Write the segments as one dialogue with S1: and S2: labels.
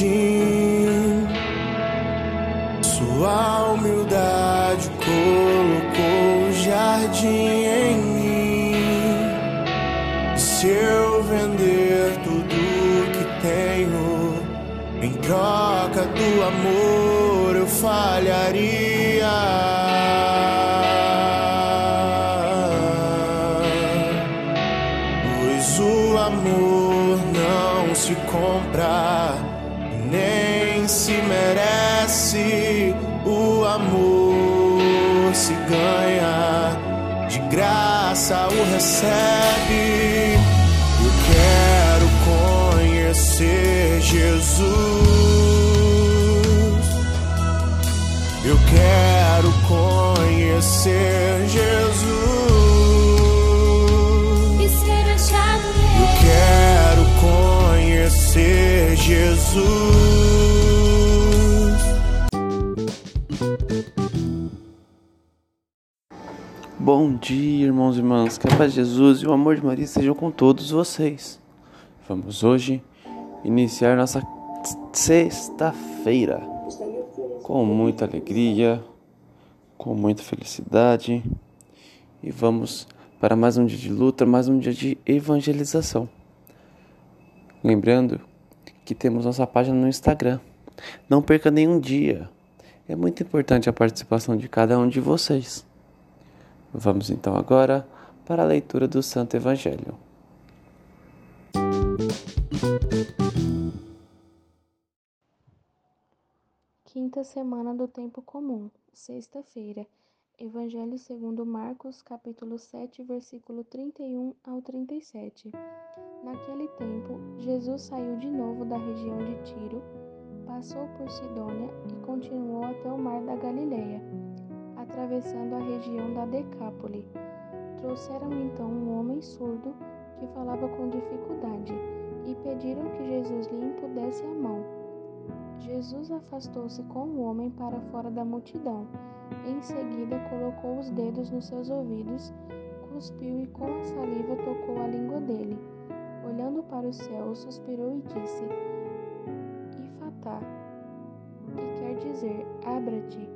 S1: jardim. Sua humildade colocou o jardim em mim. Se eu vender tudo que tenho em troca do amor, eu falharia. Pois nem se merece. O amor se ganha, de graça o recebe. Eu quero conhecer Jesus. Eu quero conhecer Jesus.
S2: e ser achado
S1: Eu quero conhecer Jesus.
S3: Bom dia, irmãos e irmãs. Que a paz de Jesus e o amor de Maria estejam com todos vocês. Vamos hoje iniciar nossa sexta-feira com muita alegria, com muita felicidade e vamos para mais um dia de luta, mais um dia de evangelização. Lembrando que temos nossa página no Instagram. Não perca nenhum dia. É muito importante a participação de cada um de vocês. Vamos então agora para a leitura do Santo Evangelho.
S4: Quinta semana do tempo comum, sexta-feira. Evangelho segundo Marcos, capítulo 7, versículo 31 ao 37. Naquele tempo, Jesus saiu de novo da região de Tiro, passou por Sidônia e continuou até o mar da Galileia, atravessando a região da Decápole. Trouxeram então um homem surdo que falava com dificuldade e pediram que Jesus lhe impudesse a mão. Jesus afastou-se com o homem para fora da multidão. Em seguida, colocou os dedos nos seus ouvidos, cuspiu e com a saliva tocou a língua dele. Olhando para o céu, suspirou e disse: Ifatá, que quer dizer, abra-te.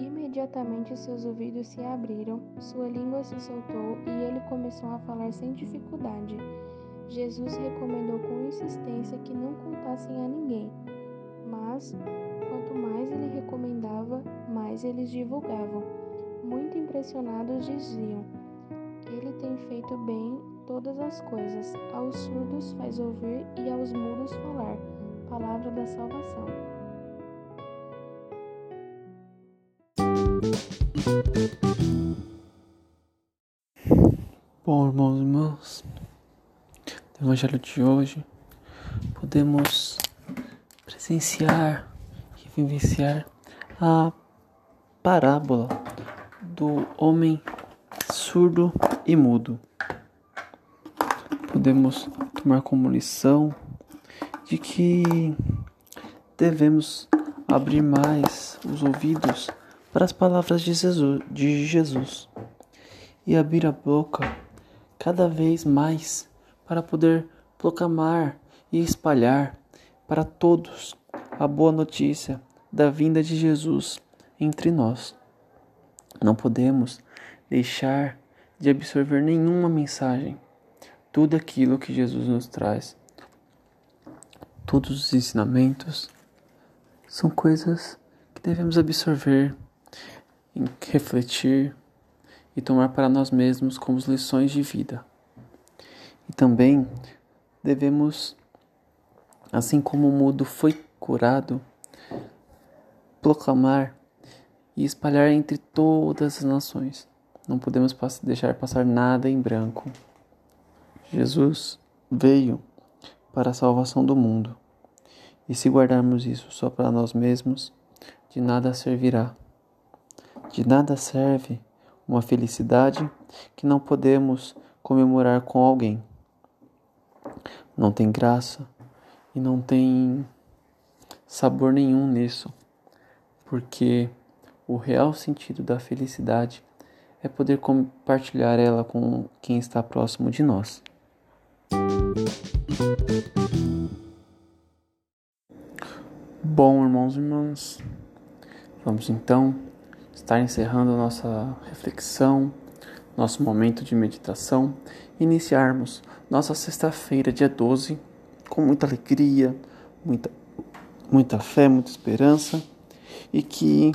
S4: Imediatamente seus ouvidos se abriram, sua língua se soltou e ele começou a falar sem dificuldade. Jesus recomendou com insistência que não contassem a ninguém. Mas, quanto mais ele recomendava, mais eles divulgavam. Muito impressionados diziam: Ele tem feito bem todas as coisas. Aos surdos faz ouvir e aos mudos falar. Palavra da salvação.
S3: Bom, irmãos e irmãs, no Evangelho de hoje podemos presenciar e vivenciar a parábola do homem surdo e mudo. Podemos tomar como lição de que devemos abrir mais os ouvidos para as palavras de Jesus, de Jesus e abrir a boca cada vez mais para poder proclamar e espalhar para todos a boa notícia da vinda de Jesus entre nós. Não podemos deixar de absorver nenhuma mensagem, tudo aquilo que Jesus nos traz. Todos os ensinamentos são coisas que devemos absorver, refletir e tomar para nós mesmos como lições de vida. E também devemos, assim como o mudo foi curado, proclamar e espalhar entre todas as nações. Não podemos deixar passar nada em branco. Jesus veio para a salvação do mundo. E se guardarmos isso só para nós mesmos, de nada servirá. De nada serve uma felicidade que não podemos comemorar com alguém. Não tem graça e não tem sabor nenhum nisso, porque o real sentido da felicidade é poder compartilhar ela com quem está próximo de nós. Bom, irmãos e irmãs, vamos então estar encerrando nossa reflexão, nosso momento de meditação, iniciarmos nossa sexta-feira, dia 12, com muita alegria, muita, muita fé, muita esperança e que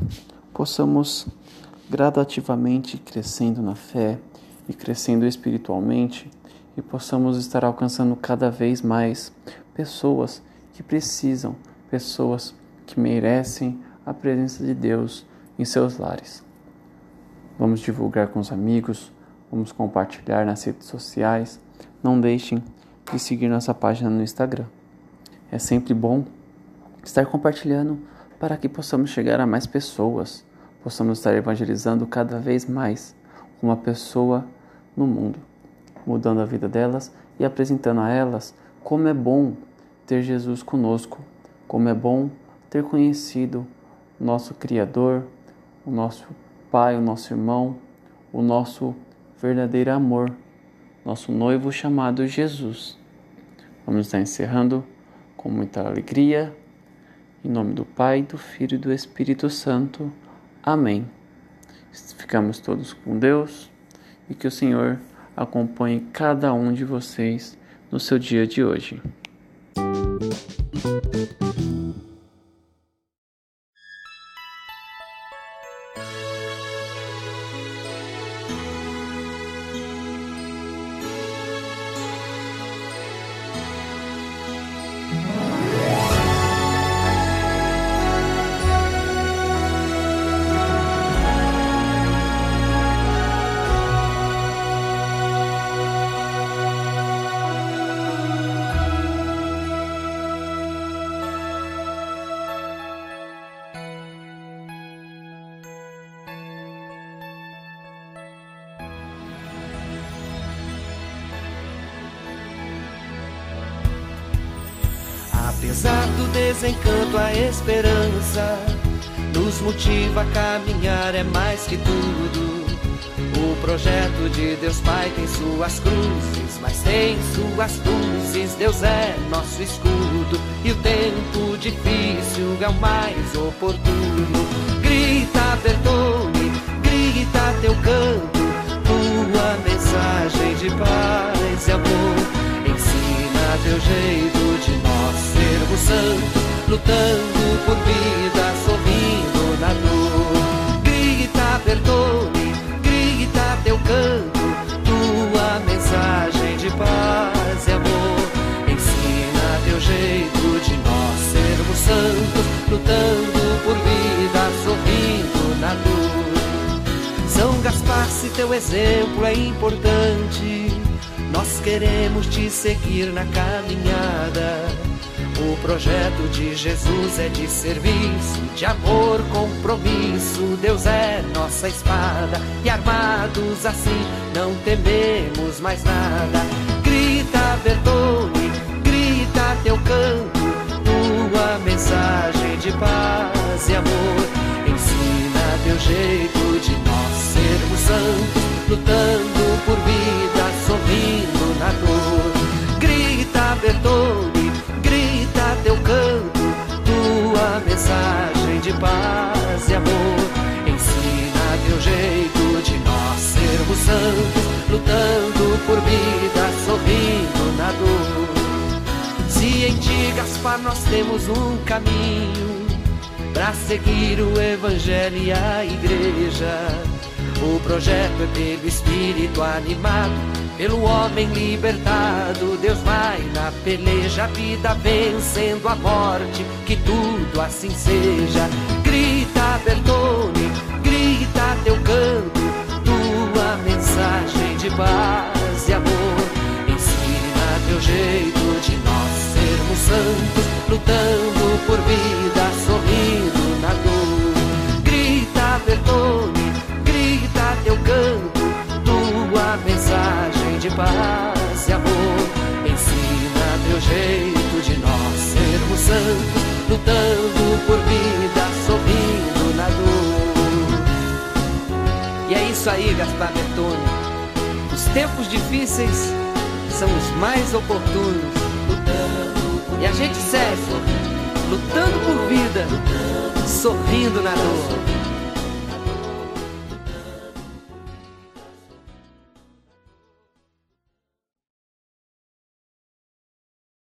S3: possamos gradativamente crescendo na fé e crescendo espiritualmente e possamos estar alcançando cada vez mais pessoas que precisam, pessoas que merecem a presença de Deus em seus lares. Vamos divulgar com os amigos, vamos compartilhar nas redes sociais. Não deixem de seguir nossa página no Instagram. É sempre bom estar compartilhando para que possamos chegar a mais pessoas, possamos estar evangelizando cada vez mais uma pessoa no mundo, mudando a vida delas e apresentando a elas como é bom ter Jesus conosco, como é bom ter conhecido nosso Criador, o nosso Pai, o nosso irmão, o nosso verdadeiro amor, nosso noivo chamado Jesus. Vamos estar encerrando com muita alegria, em nome do Pai, do Filho e do Espírito Santo. Amém. Ficamos todos com Deus e que o Senhor acompanhe cada um de vocês no seu dia de hoje.
S2: Apesar do desencanto, a esperança nos motiva a caminhar, é mais que tudo. O projeto de Deus Pai tem suas cruzes, mas tem suas luzes. Deus é nosso escudo e o tempo difícil é o mais oportuno. Grita, Bertone, grita teu canto, tua mensagem de paz e amor. Ensina teu jeito de nós sermos santos, lutando por vida, sorrindo na dor. Grita, Bertone, grita teu canto, tua mensagem de paz e amor. Ensina teu jeito de nós sermos santos, lutando por vida, sorrindo na dor. São Gaspar, se teu exemplo é importante, nós queremos te seguir na caminhada. O projeto de Jesus é de serviço, de amor, compromisso. Deus é nossa espada e armados assim não tememos mais nada. Grita, Bertone, grita teu canto, tua mensagem de paz santos, lutando por vida, sorrindo na dor. Se em ti, Gaspar, nós temos um caminho para seguir o Evangelho e a Igreja. O projeto é pelo Espírito animado, pelo homem libertado. Deus vai na peleja, a vida vencendo a morte, que tudo assim seja. Paz e amor. Ensina teu jeito de nós sermos santos, lutando por vida, sorrindo na dor. Grita, Bertone, grita teu canto, tua mensagem de paz e amor. Ensina teu jeito de nós sermos santos, lutando por vida, sorrindo na dor. E é isso aí, Gaspar Bertone. Os tempos difíceis são os mais oportunos. E a gente segue, lutando por vida, sorrindo na dor.